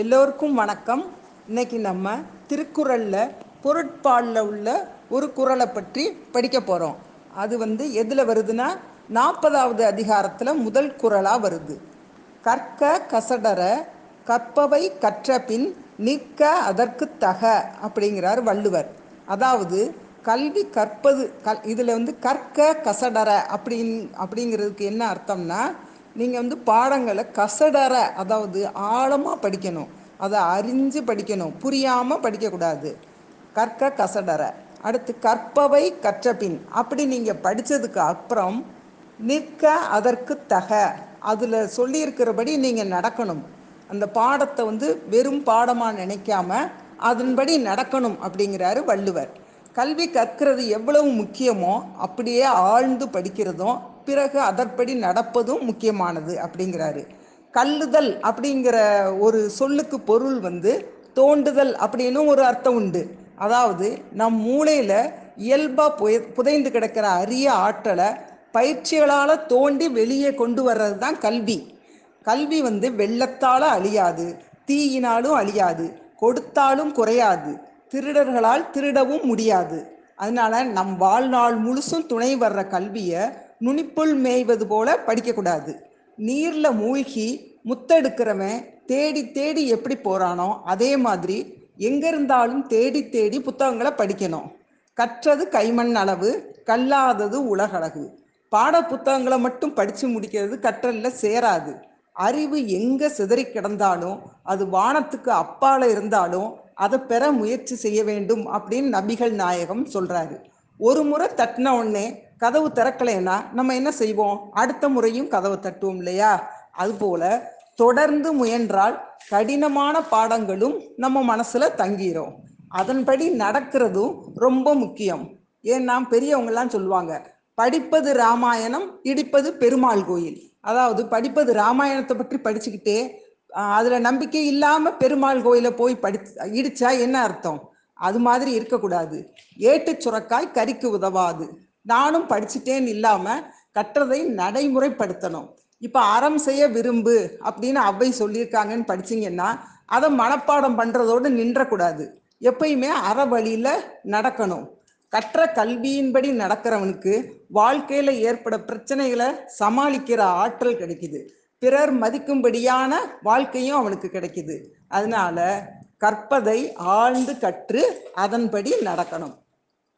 எல்லோருக்கும் வணக்கம். இன்னைக்கு நம்ம திருக்குறளில் பொருட்பாலில் உள்ள ஒரு குறளை பற்றி படிக்க போகிறோம் அது வந்து எதில் வருதுன்னா நாற்பதாவது அதிகாரத்தில் முதல் குறளாக வருது. கற்க கசடர கற்பவை கற்ற பின் நிற்க அதற்கு தக அப்படிங்கிறார் வள்ளுவர். அதாவது கல்வி கற்பது கல் இதில் வந்து கற்க கசடர அப்படின் அப்படிங்கிறதுக்கு என்ன அர்த்தம்னா நீங்கள் வந்து பாடங்களை கசடற அதாவது ஆழமாக படிக்கணும். அதை அறிஞ்சு படிக்கணும். புரியாமல் படிக்கக்கூடாது. கற்க கசடற. அடுத்து கற்பவை கற்றபின் அப்படி நீங்கள் படித்ததுக்கு அப்புறம் நிற்க அதற்கு தக. அதில் சொல்லியிருக்கிறபடி நீங்கள் நடக்கணும். அந்த பாடத்தை வந்து வெறும் பாடமாக நினைக்காம அதன்படி நடக்கணும் அப்படிங்கிறாரு வள்ளுவர். கல்வி கற்கிறது எவ்வளவு முக்கியமோ அப்படியே ஆழ்ந்து படிக்கிறதும் பிறகு அதற்படி நடப்பதும் முக்கியமானது அப்படிங்கிறாரு. கல்லுதல் அப்படிங்கிற ஒரு சொல்லுக்கு பொருள் வந்து தோண்டுதல் அப்படின்னு ஒரு அர்த்தம் உண்டு. அதாவது நம் மூளையில் இயல்பாக புய புதைந்து கிடக்கிற அரிய ஆற்றலை பயிற்சிகளால் தோண்டி வெளியே கொண்டு வர்றது தான் கல்வி. கல்வி வந்து வெள்ளத்தால் அழியாது தீயினாலும் அழியாது கொடுத்தாலும் குறையாது திருடர்களால் திருடவும் முடியாது. அதனால் நம் வாழ்நாள் முழுசும் துணை வர்ற கல்வியை நுனிப்புள் மேய்வது போல படிக்கக்கூடாது. நீரில் மூழ்கி முத்தெடுக்கிறவன் தேடி தேடி எப்படி போகிறானோ அதே மாதிரி எங்கே இருந்தாலும் தேடி தேடி புத்தகங்களை படிக்கணும். கற்றது கைமண் அளவு கல்லாதது உலகளவு பாட புத்தகங்களை மட்டும் படித்து முடிக்கிறது கற்றலில் சேராது. அறிவு எங்கே சிதறி கிடந்தாலும் அது வானத்துக்கு அப்பால இருந்தாலும் அதை பெற முயற்சி செய்ய வேண்டும் அப்படின்னு நபிகள் நாயகம் சொல்றாரு. ஒரு முறை தட்டின உடனே கதவு திறக்கலைன்னா நம்ம என்ன செய்வோம்? அடுத்த முறையும் கதவை தட்டுவோம் இல்லையா? அதுபோல தொடர்ந்து முயன்றால் கடினமான பாடங்களும் நம்ம மனசுல தங்கிரும். அதன்படி நடக்கிறதும் ரொம்ப முக்கியம். ஏன்னா பெரியவங்கெல்லாம் சொல்லுவாங்க படிப்பது ராமாயணம் இடிப்பது பெருமாள் கோயில். அதாவது படிப்பது ராமாயணத்தை பற்றி படிச்சுக்கிட்டே அதில் நம்பிக்கை இல்லாமல் பெருமாள் கோயில போய் படி இடிச்சா என்ன அர்த்தம்? அது மாதிரி இருக்கக்கூடாது. ஏட்டு சுரக்காய் கறிக்கு உதவாது. நானும் படிச்சுட்டேன்னு இல்லாமல் கற்றதை நடைமுறைப்படுத்தணும். இப்போ அறம் செய்ய விரும்பு அப்படின்னு அவ்வை சொல்லியிருக்காங்கன்னு படிச்சிங்கன்னா அதை மனப்பாடம் பண்ணுறதோடு நின்றக்கூடாது. எப்பயுமே அற வழியில் நடக்கணும். கற்ற கல்வியின்படி நடக்கிறவனுக்கு வாழ்க்கையில் ஏற்பட பிரச்சனைகளை சமாளிக்கிற ஆற்றல் கிடைக்குது. பிறர் மதிக்கும்படியான வாழ்க்கையும் அவனுக்கு கிடைக்குது. அதனால கற்பதை ஆழ்ந்து கற்று அதன்படி நடக்கணும்.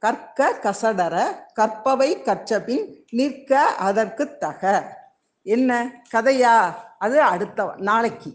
கற்க கசடர கற்பவை கற்றபின் நிற்க அதற்கு தக. என்ன? கதையா? அது அடுத்த நாளைக்கு.